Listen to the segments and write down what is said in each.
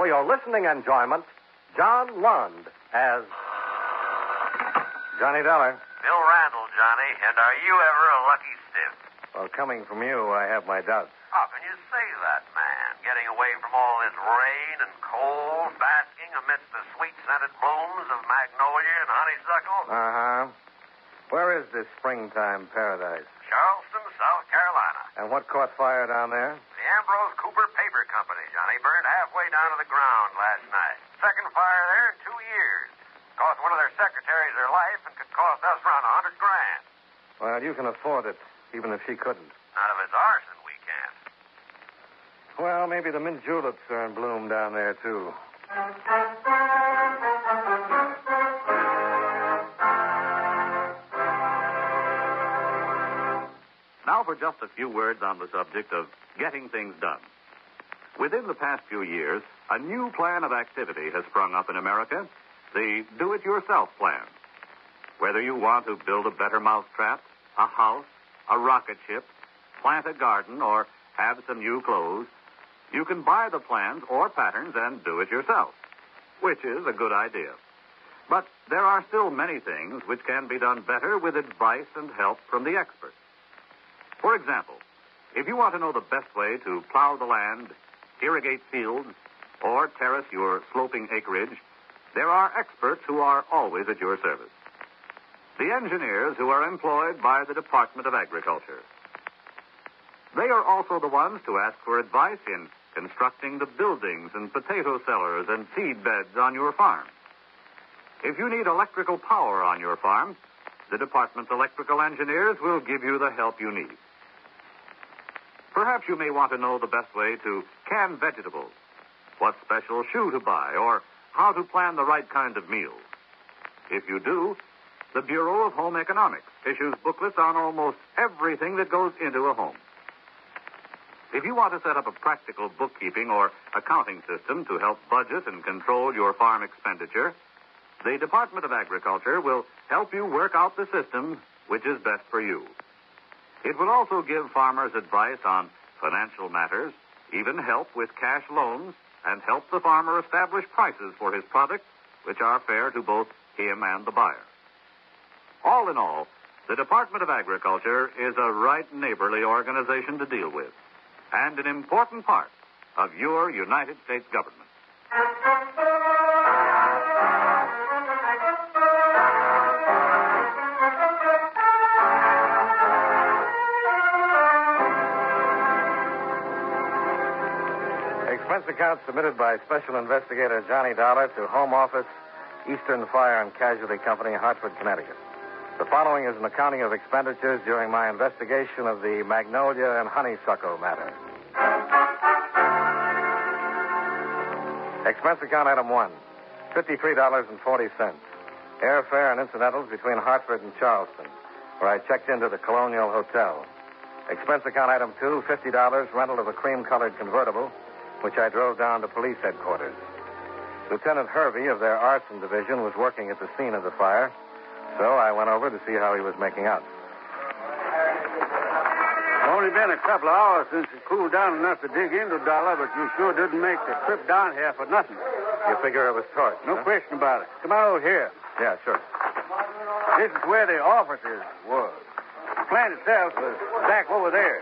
for your listening enjoyment, John Lund as Johnny Dollar. Bill Randall, Johnny. And are you ever a lucky stiff? Well, coming from you, I have my doubts. How can you say that, man? Getting away from all this rain and cold, basking amidst the sweet scented blooms of magnolia and honeysuckle? Uh huh. Where is this springtime paradise? Charleston, South Carolina. And what caught fire down there? The Ambrose Cooper Paper Company, Johnny, burned halfway down to the ground last night. Second fire there in two years. Cost one of their secretaries their life and could cost us around a hundred grand. Well, you can afford it, even if she couldn't. Not if it's arson, we can't. Well, maybe the mint juleps are in bloom down there, too. Now for just a few words on the subject of getting things done. Within the past few years, a new plan of activity has sprung up in America the do it yourself plan. Whether you want to build a better mousetrap, a house, a rocket ship, plant a garden, or have some new clothes, you can buy the plans or patterns and do it yourself, which is a good idea. But there are still many things which can be done better with advice and help from the experts. For example, if you want to know the best way to plow the land, irrigate fields, or terrace your sloping acreage, there are experts who are always at your service. The engineers who are employed by the Department of Agriculture. They are also the ones to ask for advice in constructing the buildings and potato cellars and seed beds on your farm. If you need electrical power on your farm, the department's electrical engineers will give you the help you need. Perhaps you may want to know the best way to can vegetables, what special shoe to buy, or how to plan the right kind of meals. If you do, the Bureau of Home Economics issues booklets on almost everything that goes into a home. If you want to set up a practical bookkeeping or accounting system to help budget and control your farm expenditure, the Department of Agriculture will help you work out the system which is best for you. It will also give farmers advice on financial matters, even help with cash loans, and help the farmer establish prices for his products which are fair to both him and the buyer. All in all, the Department of Agriculture is a right neighborly organization to deal with, and an important part of your United States government. Account submitted by Special Investigator Johnny Dollar to Home Office, Eastern Fire and Casualty Company, Hartford, Connecticut. The following is an accounting of expenditures during my investigation of the magnolia and honeysuckle matter. Expense account item one $53.40. Airfare and incidentals between Hartford and Charleston, where I checked into the Colonial Hotel. Expense account item two $50 rental of a cream colored convertible, which I drove down to police headquarters. Lieutenant Hervey of their arson division was working at the scene of the fire, so I went over to see how he was making out. Only been a couple of hours since it cooled down enough to dig into Dollar, but you sure didn't make the trip down here for nothing. You figure it was torched? No huh? question about it. Come on over here. Yeah, sure. This is where the offices was. The plant itself was back over there.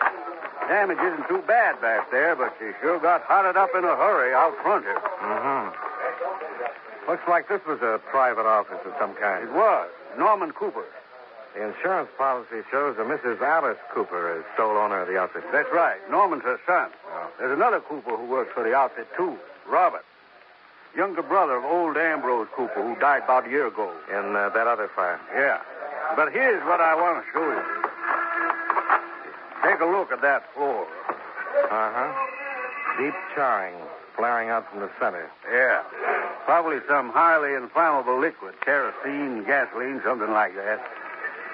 Damage isn't too bad back there, but she sure got hotted up in a hurry out front here. Mm-hmm. Looks like this was a private office of some kind. It was. Norman Cooper. The insurance policy shows that Mrs. Alice Cooper is sole owner of the outfit. That's right. Norman's her son. Oh. There's another Cooper who works for the outfit, too. Robert. Younger brother of old Ambrose Cooper, who died about a year ago. In uh, that other fire. Yeah. But here's what I want to show you. Take a look at that floor. Uh-huh. Deep charring, flaring out from the center. Yeah. Probably some highly inflammable liquid, kerosene, gasoline, something like that.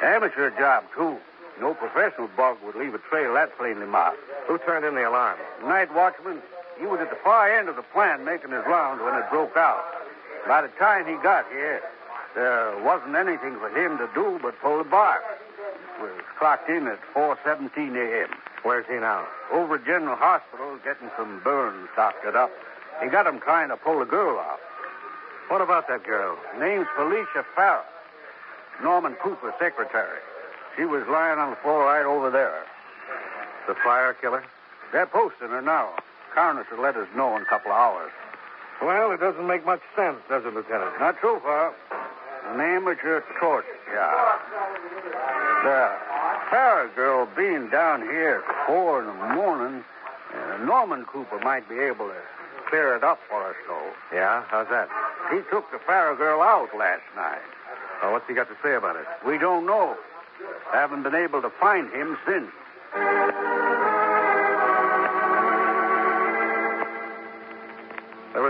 Amateur job, too. No professional bug would leave a trail that plainly marked. Who turned in the alarm? Night watchman, he was at the far end of the plant making his rounds when it broke out. By the time he got here, there wasn't anything for him to do but pull the bar. Was clocked in at 4.17 a.m. Where's he now? Over at General Hospital getting some burns doctored up. He got him trying to pull the girl out. What about that girl? Name's Felicia Farrell. Norman Cooper's secretary. She was lying on the floor right over there. The fire killer? They're posting her now. Coroner should let us know in a couple of hours. Well, it doesn't make much sense, does it, Lieutenant? Not true, far. An amateur torch job. The Farrell girl being down here at four in the morning, uh, Norman Cooper might be able to clear it up for us, though. Yeah? How's that? He took the Farrell girl out last night. Well, what's he got to say about it? We don't know. Haven't been able to find him since.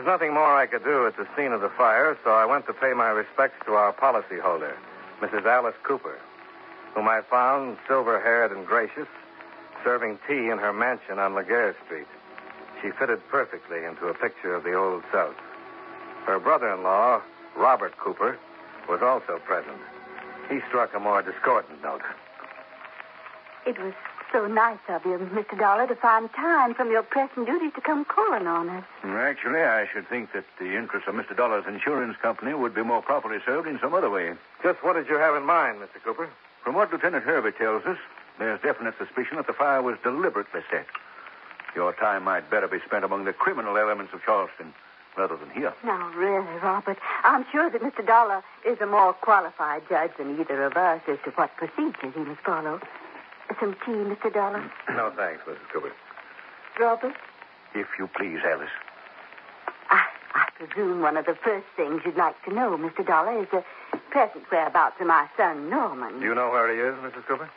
Was nothing more I could do at the scene of the fire, so I went to pay my respects to our policyholder, Mrs. Alice Cooper, whom I found silver haired and gracious, serving tea in her mansion on Legare Street. She fitted perfectly into a picture of the Old South. Her brother in law, Robert Cooper, was also present. He struck a more discordant note. It was so nice of you, Mr. Dollar, to find time from your pressing duties to come calling on us. Actually, I should think that the interests of Mr. Dollar's insurance company would be more properly served in some other way. Just what did you have in mind, Mr. Cooper? From what Lieutenant Hervey tells us, there's definite suspicion that the fire was deliberately set. Your time might better be spent among the criminal elements of Charleston rather than here. Now, really, Robert, I'm sure that Mr. Dollar is a more qualified judge than either of us as to what procedures he must follow. Some tea, Mr. Dollar? No, thanks, Mrs. Cooper. Robert? If you please, Alice. I, I presume one of the first things you'd like to know, Mr. Dollar, is the present whereabouts of my son, Norman. Do you know where he is, Mrs. Cooper?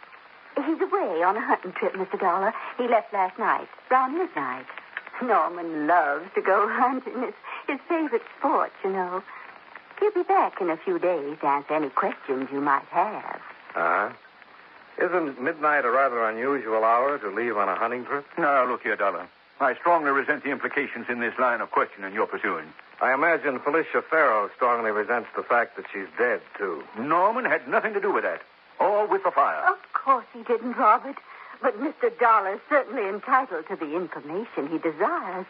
He's away on a hunting trip, Mr. Dollar. He left last night, round midnight. Norman loves to go hunting. It's his favorite sport, you know. He'll be back in a few days to answer any questions you might have. Uh huh. Isn't midnight a rather unusual hour to leave on a hunting trip? Now, look here, Dollar. I strongly resent the implications in this line of questioning you're pursuing. I imagine Felicia Farrow strongly resents the fact that she's dead, too. Norman had nothing to do with that. Or with the fire. Of course he didn't, Robert. But Mr. Dollar is certainly entitled to the information he desires.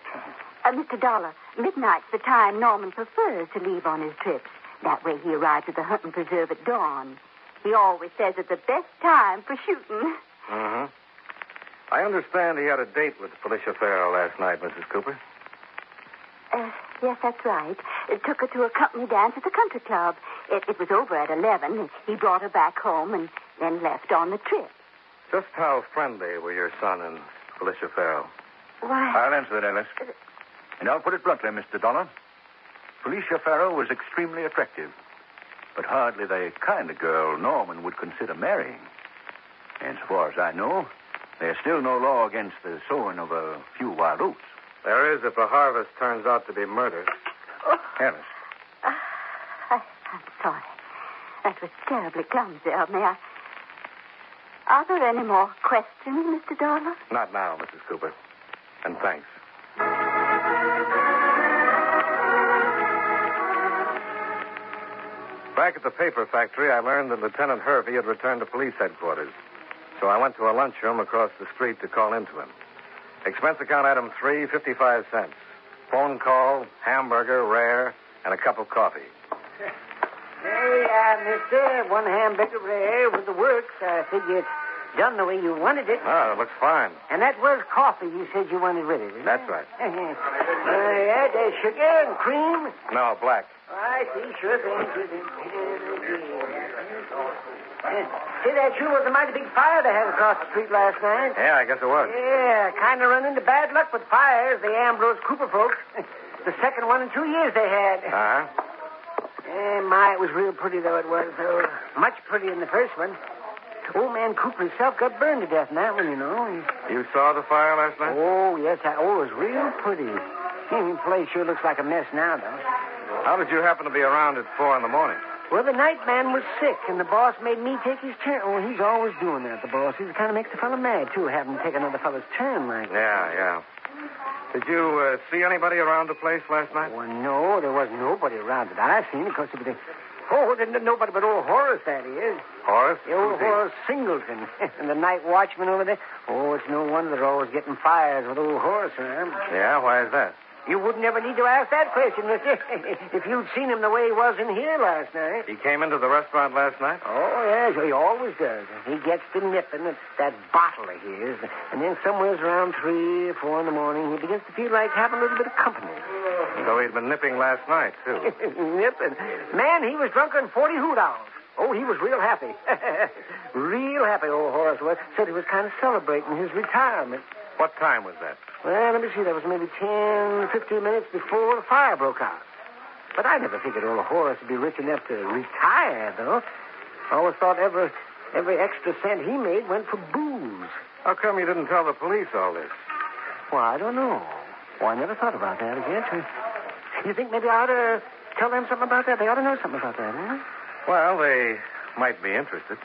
Uh, Mr. Dollar, midnight's the time Norman prefers to leave on his trips. That way he arrives at the hunting preserve at dawn. He always says it's the best time for shooting. Mm-hmm. I understand he had a date with Felicia Farrell last night, Mrs. Cooper. Uh, yes, that's right. It took her to a company dance at the country club. It, it was over at 11. He brought her back home and then left on the trip. Just how friendly were your son and Felicia Farrell? Why, I'll answer that, Alice. And I'll put it bluntly, Mr. Dollar. Felicia Farrell was extremely attractive, but hardly the kind of girl Norman would consider marrying. And so far as I know, there's still no law against the sowing of a few wild oats. There is if the harvest turns out to be murder. Alice, uh, I, I'm sorry. That was terribly clumsy of me. I... Are there any more questions, Mr. Dollar? Not now, Mrs. Cooper. And thanks. Back at the paper factory, I learned that Lieutenant Hervey had returned to police headquarters. So I went to a lunchroom across the street to call into him. Expense account item three, 55 cents. Phone call, hamburger, rare, and a cup of coffee. Hey, uh, mister, one hamburger rare with the works. I figure it's done the way you wanted it. Oh, it looks fine. And that was coffee you said you wanted with it, isn't That's it? right. uh, yeah, there's sugar and cream. No, black. I see, sure thing, sure thing. Uh, See, that sure was a mighty big fire they had across the street last night. Yeah, I guess it was. Yeah, kind of run into bad luck with fires, the Ambrose Cooper folks. the second one in two years they had. Uh-huh. Eh, my, it was real pretty, though it was, though. Much prettier than the first one. Old man Cooper himself got burned to death in that one, you know. He- You saw the fire last night? Oh, yes, I, oh, it was real pretty. The place sure looks like a mess now, though. How did you happen to be around at four in the morning? Well, the night man was sick, and the boss made me take his turn. Oh, he's always doing that, the boss. He kind of makes the fellow mad, too, having to take another fellow's turn like that. Yeah, yeah. Did you uh, see anybody around the place last night? Well, no, there wasn't nobody around that I seen. Of course, it was... Oh, didn't nobody but old Horace, that is. Horace? The old? Horace Singleton. and the night watchman over there. Oh, it's no wonder they're always getting fires with old Horace around. Yeah, why is that? You wouldn't ever need to ask that question, mister, if you'd seen him the way he was in here last night. He came into the restaurant last night? Oh, yes, he always does. He gets to nipping at that bottle of his, and then somewheres around three or four in the morning, he begins to feel like having a little bit of company. So he'd been nipping last night, too. nipping. Man, he was drunker than 40 hoot owls. Oh, he was real happy. real happy, old Horace was. Said he was kind of celebrating his retirement. What time was that? Well, let me see. That was maybe 10, 15 minutes before the fire broke out. But I never figured old Horace would be rich enough to retire, though. I always thought every, every extra cent he made went for booze. How come you didn't tell the police all this? Well, I don't know. Well, I never thought about that, I guess. You think maybe I ought to tell them something about that? They ought to know something about that, huh? Well, they might be interested.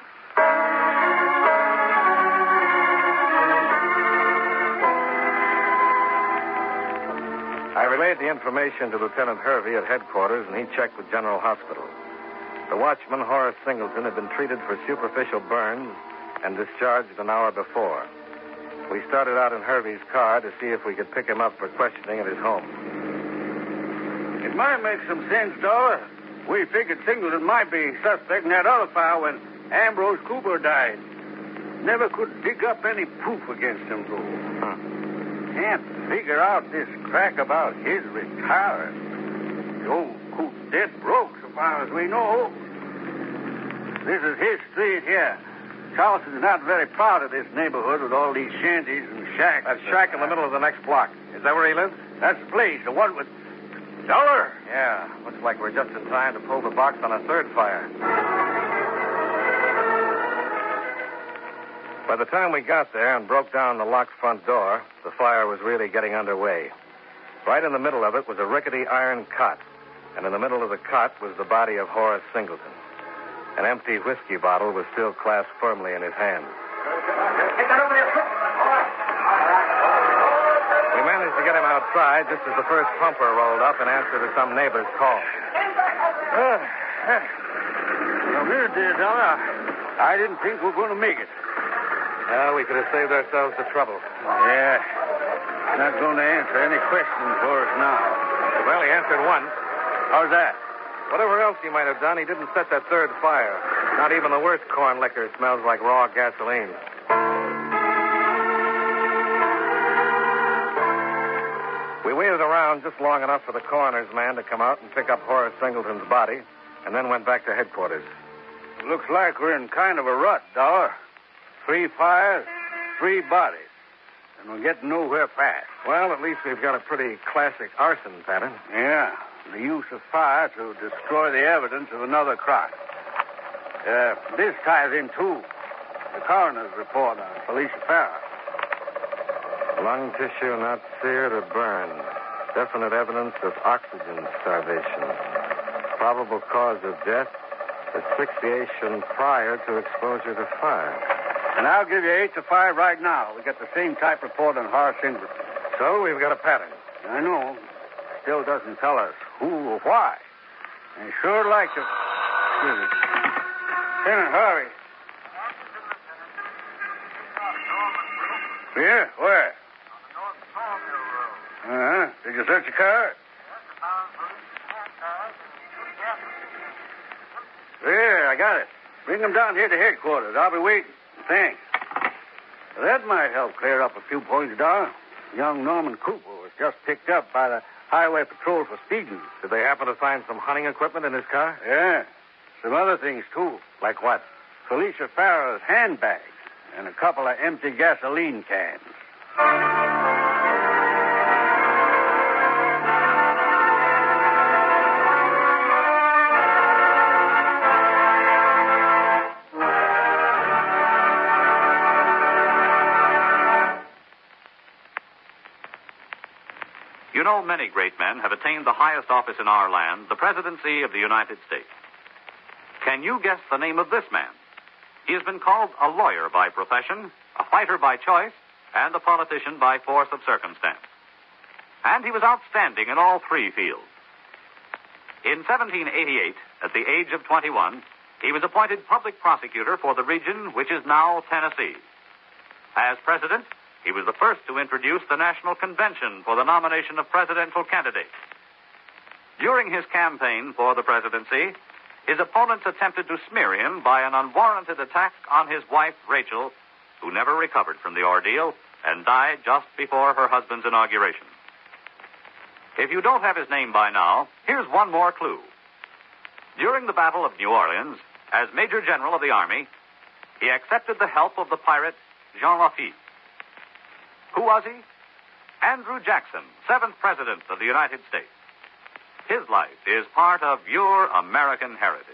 Relayed the information to Lieutenant Hervey at headquarters, and he checked with General Hospital. The watchman, Horace Singleton, had been treated for superficial burns and discharged an hour before. We started out in Hervey's car to see if we could pick him up for questioning at his home. It might make some sense, Dollar. We figured Singleton might be suspect in that other fire when Ambrose Cooper died. Never could dig up any proof against him, though. Huh. Can't figure out this crack about his retiring. The old coot's dead broke, so far as we know. This is his street here. Charleston's not very proud of this neighborhood with all these shanties and shacks. That shack in the middle of the next block. Is that where he lives? That's the place, the one with Dollar. Yeah. Looks like we're just in time to pull the box on a third fire. By the time we got there and broke down the locked front door, the fire was really getting underway. Right in the middle of it was a rickety iron cot, and in the middle of the cot was the body of Horace Singleton. An empty whiskey bottle was still clasped firmly in his hand. We managed to get him outside just as the first pumper rolled up in answer to some neighbor's call. Uh, now, here, dear Dollar. I didn't think we were going to make it. Well, we could have saved ourselves the trouble. Yeah. Not going to answer any questions for us now. Well, he answered one. How's that? Whatever else he might have done, he didn't set that third fire. Not even the worst corn liquor smells like raw gasoline. We waited around just long enough for the coroner's man to come out and pick up Horace Singleton's body, and then went back to headquarters. Looks like we're in kind of a rut, Dollar. Three fires, three bodies. And we're getting nowhere fast. Well, at least we've got a pretty classic arson pattern. Yeah, the use of fire to destroy the evidence of another crime. Uh, this ties in, too. The coroner's report on Felicia Farrer. Lung tissue not seared or burned. Definite evidence of oxygen starvation. Probable cause of death, asphyxiation prior to exposure to fire. And I'll give you eight to five right now. We got the same type report on Horace Singleton. So we've got a pattern. I know. Still doesn't tell us who or why. And sure like to. Excuse me. Lieutenant Harvey. Yeah? Where? On the North Tallmill Road. Uh-huh. Did you search the car? Yeah, I got it. Bring them down here to headquarters. I'll be waiting. Thanks. That might help clear up a few points, Don. Young Norman Cooper was just picked up by the Highway Patrol for speeding. Did they happen to find some hunting equipment in his car? Yeah. Some other things, too. Like what? Felicia Farrell's handbags and a couple of empty gasoline cans. Know, many great men have attained the highest office in our land, the presidency of the United States. Can you guess the name of this man? He has been called a lawyer by profession, a fighter by choice, and a politician by force of circumstance. And he was outstanding in all three fields. In 1788, at the age of 21, he was appointed public prosecutor for the region which is now Tennessee. As president, he was the first to introduce the National Convention for the nomination of presidential candidates. During his campaign for the presidency, his opponents attempted to smear him by an unwarranted attack on his wife, Rachel, who never recovered from the ordeal and died just before her husband's inauguration. If you don't have his name by now, here's one more clue. During the Battle of New Orleans, as Major General of the Army, he accepted the help of the pirate Jean Lafitte. Who was he? Andrew Jackson, seventh President of the United States. His life is part of your American heritage.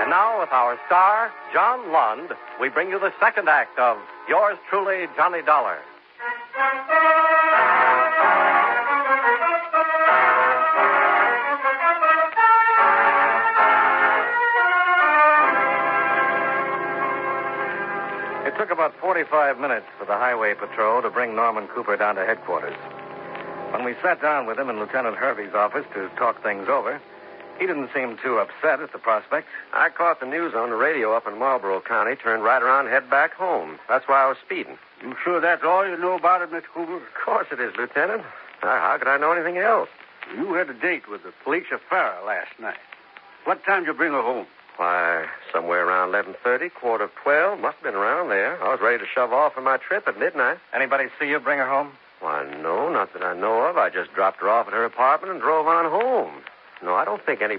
And now, with our star, John Lund, we bring you the second act of Yours Truly, Johnny Dollar. It took about 45 minutes for the highway patrol to bring Norman Cooper down to headquarters. When we sat down with him in Lieutenant Hervey's office to talk things over, he didn't seem too upset at the prospect. I caught the news on the radio up in Marlboro County, turned right around, head back home. That's why I was speeding. You sure that's all you know about it, Mr. Cooper? Of course it is, Lieutenant. How how could I know anything else? You had a date with the Felicia Farrell last night. What time did you bring her home? Why, somewhere around 11.30, quarter of 12. Must have been around there. I was ready to shove off for my trip at midnight. Anybody see you bring her home? Why, no, not that I know of. I just dropped her off at her apartment and drove on home. No, I don't think any...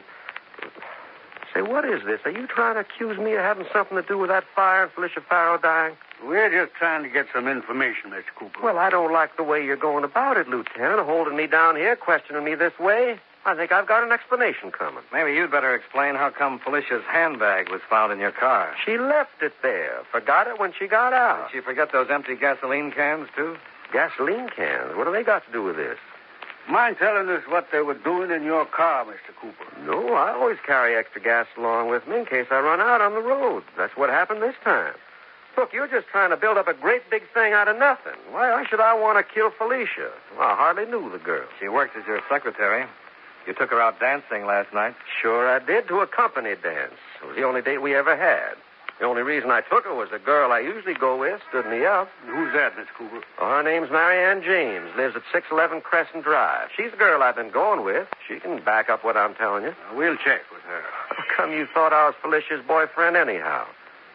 Say, what is this? Are you trying to accuse me of having something to do with that fire and Felicia Farrell dying? We're just trying to get some information, Mr. Cooper. Well, I don't like the way you're going about it, Lieutenant, holding me down here, questioning me this way. I think I've got an explanation coming. Maybe you'd better explain how come Felicia's handbag was found in your car. She left it there. Forgot it when she got out. Did she forget those empty gasoline cans, too? Gasoline cans? What do they got to do with this? Mind telling us what they were doing in your car, Mr. Cooper? No, I always carry extra gas along with me in case I run out on the road. That's what happened this time. Look, you're just trying to build up a great big thing out of nothing. Why, why should I want to kill Felicia? Well, I hardly knew the girl. She worked as your secretary. You took her out dancing last night. Sure I did, to a company dance. It was the only date we ever had. The only reason I took her was the girl I usually go with stood me up. Who's that, Miss Cooper? Well, her name's Marianne James, lives at 611 Crescent Drive. She's the girl I've been going with. She can back up what I'm telling you. Uh, we'll check with her. How come you thought I was Felicia's boyfriend anyhow?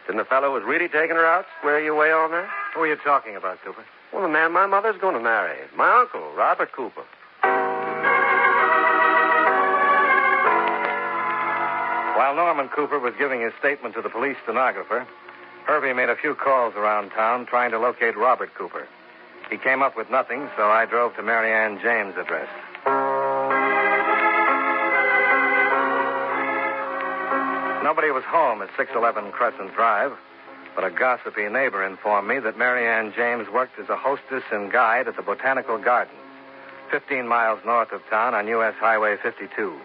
Didn't the fellow was really taking her out square you away on that? Who are you talking about, Cooper? Well, the man my mother's going to marry. My uncle, Robert Cooper. While Norman Cooper was giving his statement to the police stenographer, Hervey made a few calls around town trying to locate Robert Cooper. He came up with nothing, so I drove to Marianne James' address. Nobody was home at 611 Crescent Drive, but a gossipy neighbor informed me that Marianne James worked as a hostess and guide at the Botanical Gardens, 15 miles north of town on U.S. Highway 52.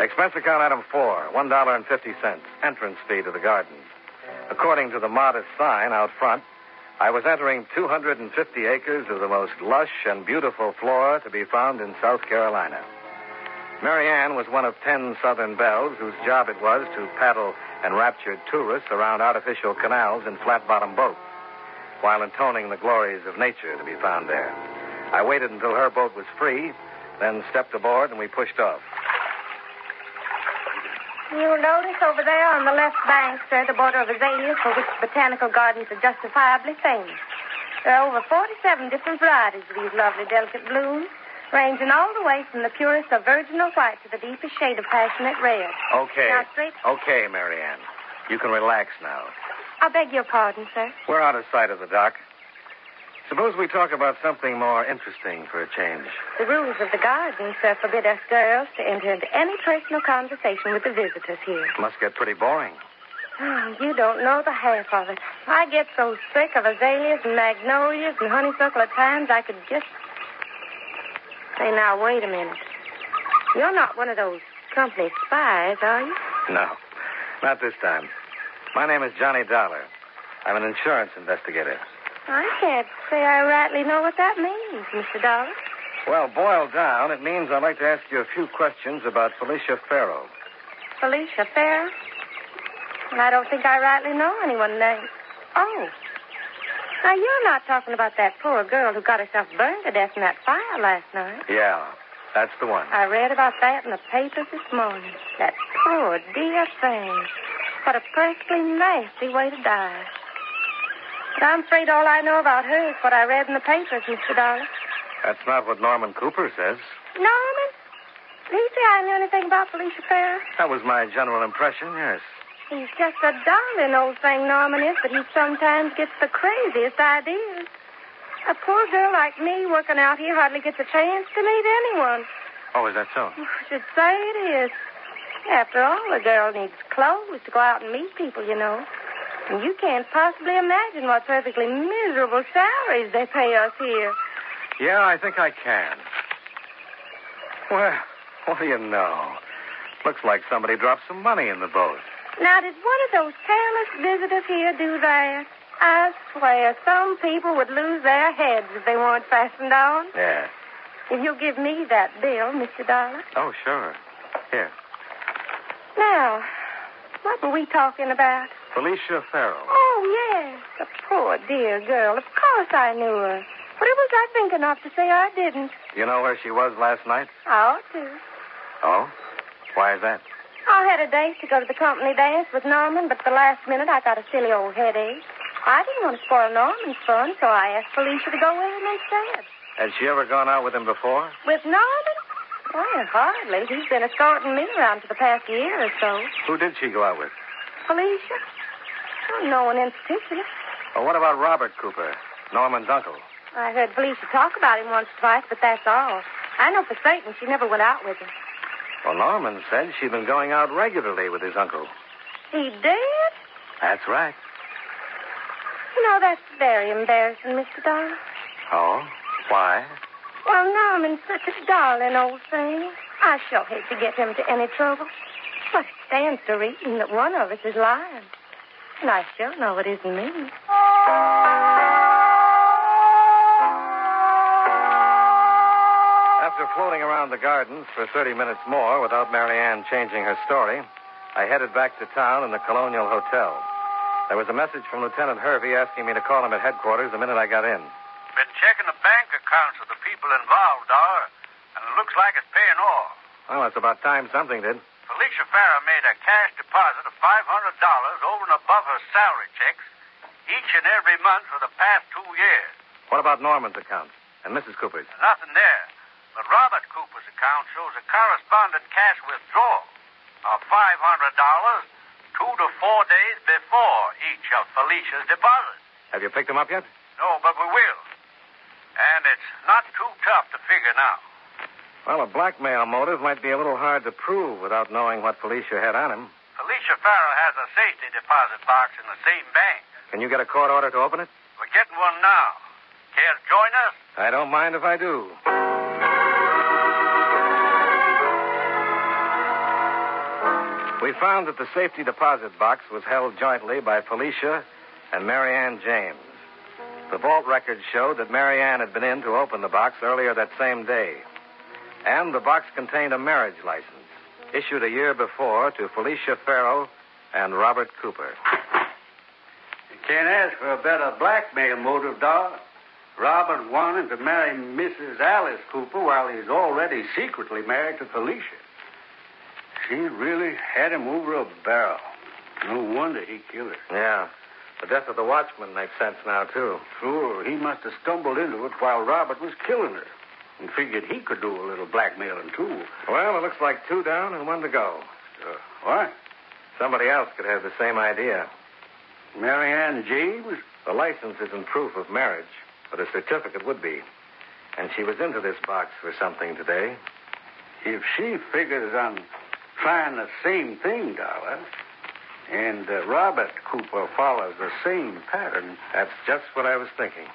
Expense account item four, one dollar and fifty cents. Entrance fee to the gardens. According to the modest sign out front, I was entering 250 acres of the most lush and beautiful flora to be found in South Carolina. Marianne was one of ten Southern belles whose job it was to paddle enraptured tourists around artificial canals in flat-bottom boats, while intoning the glories of nature to be found there. I waited until her boat was free, then stepped aboard and we pushed off. You'll notice over there on the left bank, sir, the border of azaleas for which the botanical gardens are justifiably famous. There are over 47 different varieties of these lovely, delicate blooms, ranging all the way from the purest of virginal white to the deepest shade of passionate red. Okay. Now, straight. Okay, Marianne. You can relax now. I beg your pardon, sir. We're out of sight of the dock. Suppose we talk about something more interesting for a change. The rules of the garden, sir, forbid us girls to enter into any personal conversation with the visitors here. It Must get pretty boring. Oh, you don't know the half of it. I get so sick of azaleas and magnolias and honeysuckle at times I could just. Say, now, wait a minute. You're not one of those company spies, are you? No, not this time. My name is Johnny Dollar. I'm an insurance investigator. I can't say I rightly know what that means, Mr. Dollar. Well, boiled down, it means I'd like to ask you a few questions about Felicia Farrow. Felicia Farrow? And I don't think I rightly know anyone named. Oh. Now, you're not talking about that poor girl who got herself burned to death in that fire last night. Yeah, that's the one. I read about that in the papers this morning. That poor, dear thing. What a perfectly nasty way to die. But I'm afraid all I know about her is what I read in the papers, Mr. Darling. That's not what Norman Cooper says. Norman? Did he say I knew anything about Felicia Farrow? That was my general impression, yes. He's just a darling old thing, Norman is, but he sometimes gets the craziest ideas. A poor girl like me working out here hardly gets a chance to meet anyone. Oh, is that so? Oh, I should say it is. After all, a girl needs clothes to go out and meet people, you know. And you can't possibly imagine what perfectly miserable salaries they pay us here. Yeah, I think I can. Well, what do you know? Looks like somebody dropped some money in the boat. Now, did one of those careless visitors here do that? I swear, some people would lose their heads if they weren't fastened on. Yeah. If you'll give me that bill, Mr. Dollar. Oh, sure. Here. Now, what were we talking about? Felicia Farrow. Oh, yes. The poor dear girl. Of course I knew her. What was I thinking of to say I didn't? Do you know where she was last night? I ought to. Oh? Why is that? I had a date to go to the company dance with Norman, but the last minute I got a silly old headache. I didn't want to spoil Norman's fun, so I asked Felicia to go with him instead. Has she ever gone out with him before? With Norman? Why, hardly. He's been escorting me around for the past year or so. Who did she go out with? Felicia? Oh, no one in particular. Well, what about Robert Cooper, Norman's uncle? I heard Felicia talk about him once or twice, but that's all. I know for certain she never went out with him. Well, Norman said she'd been going out regularly with his uncle. He did? That's right. You know, that's very embarrassing, Mr. Darling. Oh? Why? Well, Norman's such a darling old thing. I sure hate to get him into any trouble. But it stands to reason that one of us is lying. And I sure know it isn't me. After floating around the gardens for 30 minutes more without Marianne changing her story, I headed back to town in the Colonial Hotel. There was a message from Lieutenant Hervey asking me to call him at headquarters the minute I got in. Been checking the bank accounts of the people involved, Dollar, and it looks like it's paying off. Well, it's about time something did. Felicia Farah made a cash deposit of $500 over and above her salary checks each and every month for the past two years. What about Norman's account and Mrs. Cooper's? Nothing there. But Robert Cooper's account shows a correspondent cash withdrawal of $500 two to four days before each of Felicia's deposits. Have you picked them up yet? No, but we will. And it's not too tough to figure now. Well, a blackmail motive might be a little hard to prove without knowing what Felicia had on him. Felicia Farrell has a safety deposit box in the same bank. Can you get a court order to open it? We're getting one now. Care to join us? I don't mind if I do. We found that the safety deposit box was held jointly by Felicia and Marianne James. The vault records showed that Marianne had been in to open the box earlier that same day. And the box contained a marriage license, issued a year before to Felicia Farrell and Robert Cooper. You can't ask for a better blackmail motive, Doc. Robert wanted to marry Mrs. Alice Cooper while he's already secretly married to Felicia. She really had him over a barrel. No wonder he killed her. Yeah. The death of the watchman makes sense now, too. Sure, he must have stumbled into it while Robert was killing her and figured he could do a little blackmailing, too. Well, it looks like two down and one to go. Uh, what? Somebody else could have the same idea. Marianne James? The license isn't proof of marriage, but a certificate would be. And she was into this box for something today. If she figures on trying the same thing, Dollar, and uh, Robert Cooper follows the same pattern. That's just what I was thinking.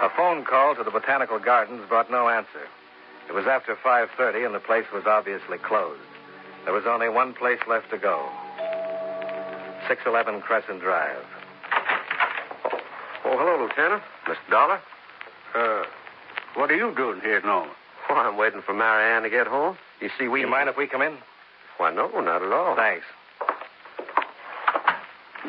A phone call to the Botanical Gardens brought no answer. It was after 5.30 and the place was obviously closed. There was only one place left to go. 611 Crescent Drive. Oh, hello, Lieutenant. Mr. Dollar. Uh, what are you doing here, Norman? Well, I'm waiting for Marianne to get home. You see, we. You mind if we come in? Why, no, not at all. Thanks.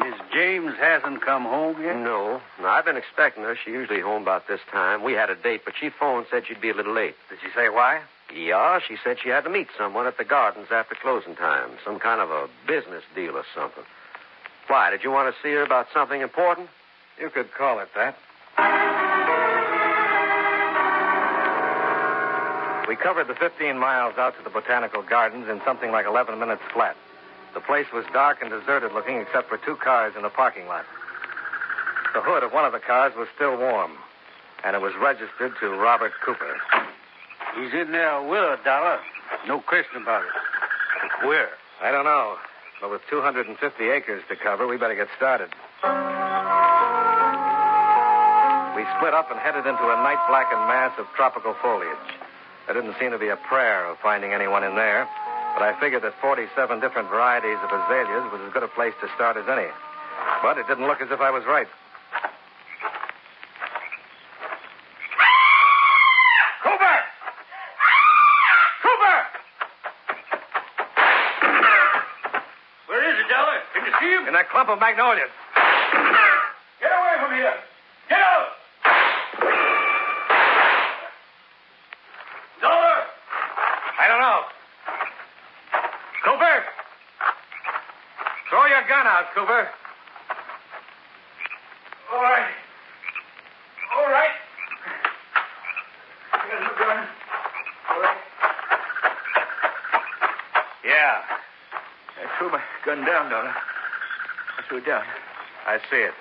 Miss James hasn't come home yet? No. No, I've been expecting her. She's usually home about this time. We had a date, but she phoned said she'd be a little late. Did she say why? Yeah, she said she had to meet someone at the gardens after closing time. Some kind of a business deal or something. Why, did you want to see her about something important? You could call it that. We covered the 15 miles out to the Botanical Gardens in something like 11 minutes flat. The place was dark and deserted looking except for two cars in the parking lot. The hood of one of the cars was still warm, and it was registered to Robert Cooper. He's in there with her, Dollar. No question about it. Where? I don't know, but with 250 acres to cover, we better get started. We split up and headed into a night blackened mass of tropical foliage. There didn't seem to be a prayer of finding anyone in there, but I figured that 47 different varieties of azaleas was as good a place to start as any. But it didn't look as if I was right. Cooper! Cooper! Where is he, Dollar? Can you see him? In that clump of magnolias. Get away from here! Get out! Dollar! I don't know. Cooper! Throw your gun out, Cooper. All right. All right. Here's the gun. All right. Yeah, I threw my gun down, Dollar. I threw it down. I see it.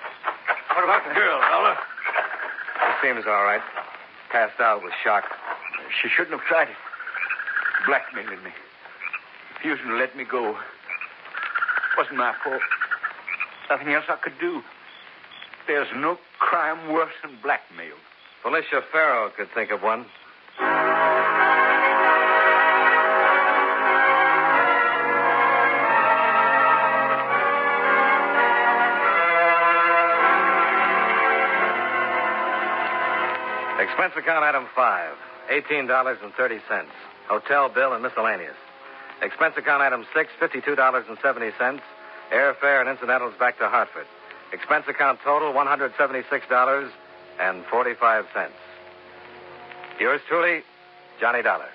What about the girl, Dollar? She seems all right. Passed out with shock. She shouldn't have tried it. Blackmailing me. Refusing to let me go. Wasn't my fault. Nothing else I could do. There's no crime worse than blackmail. Felicia Farrow could think of one. Expense account item five, $18.30. Hotel bill and miscellaneous. Expense account item six, $52.70. Airfare and incidentals back to Hartford. Expense account total, $176.45. Yours truly, Johnny Dollar.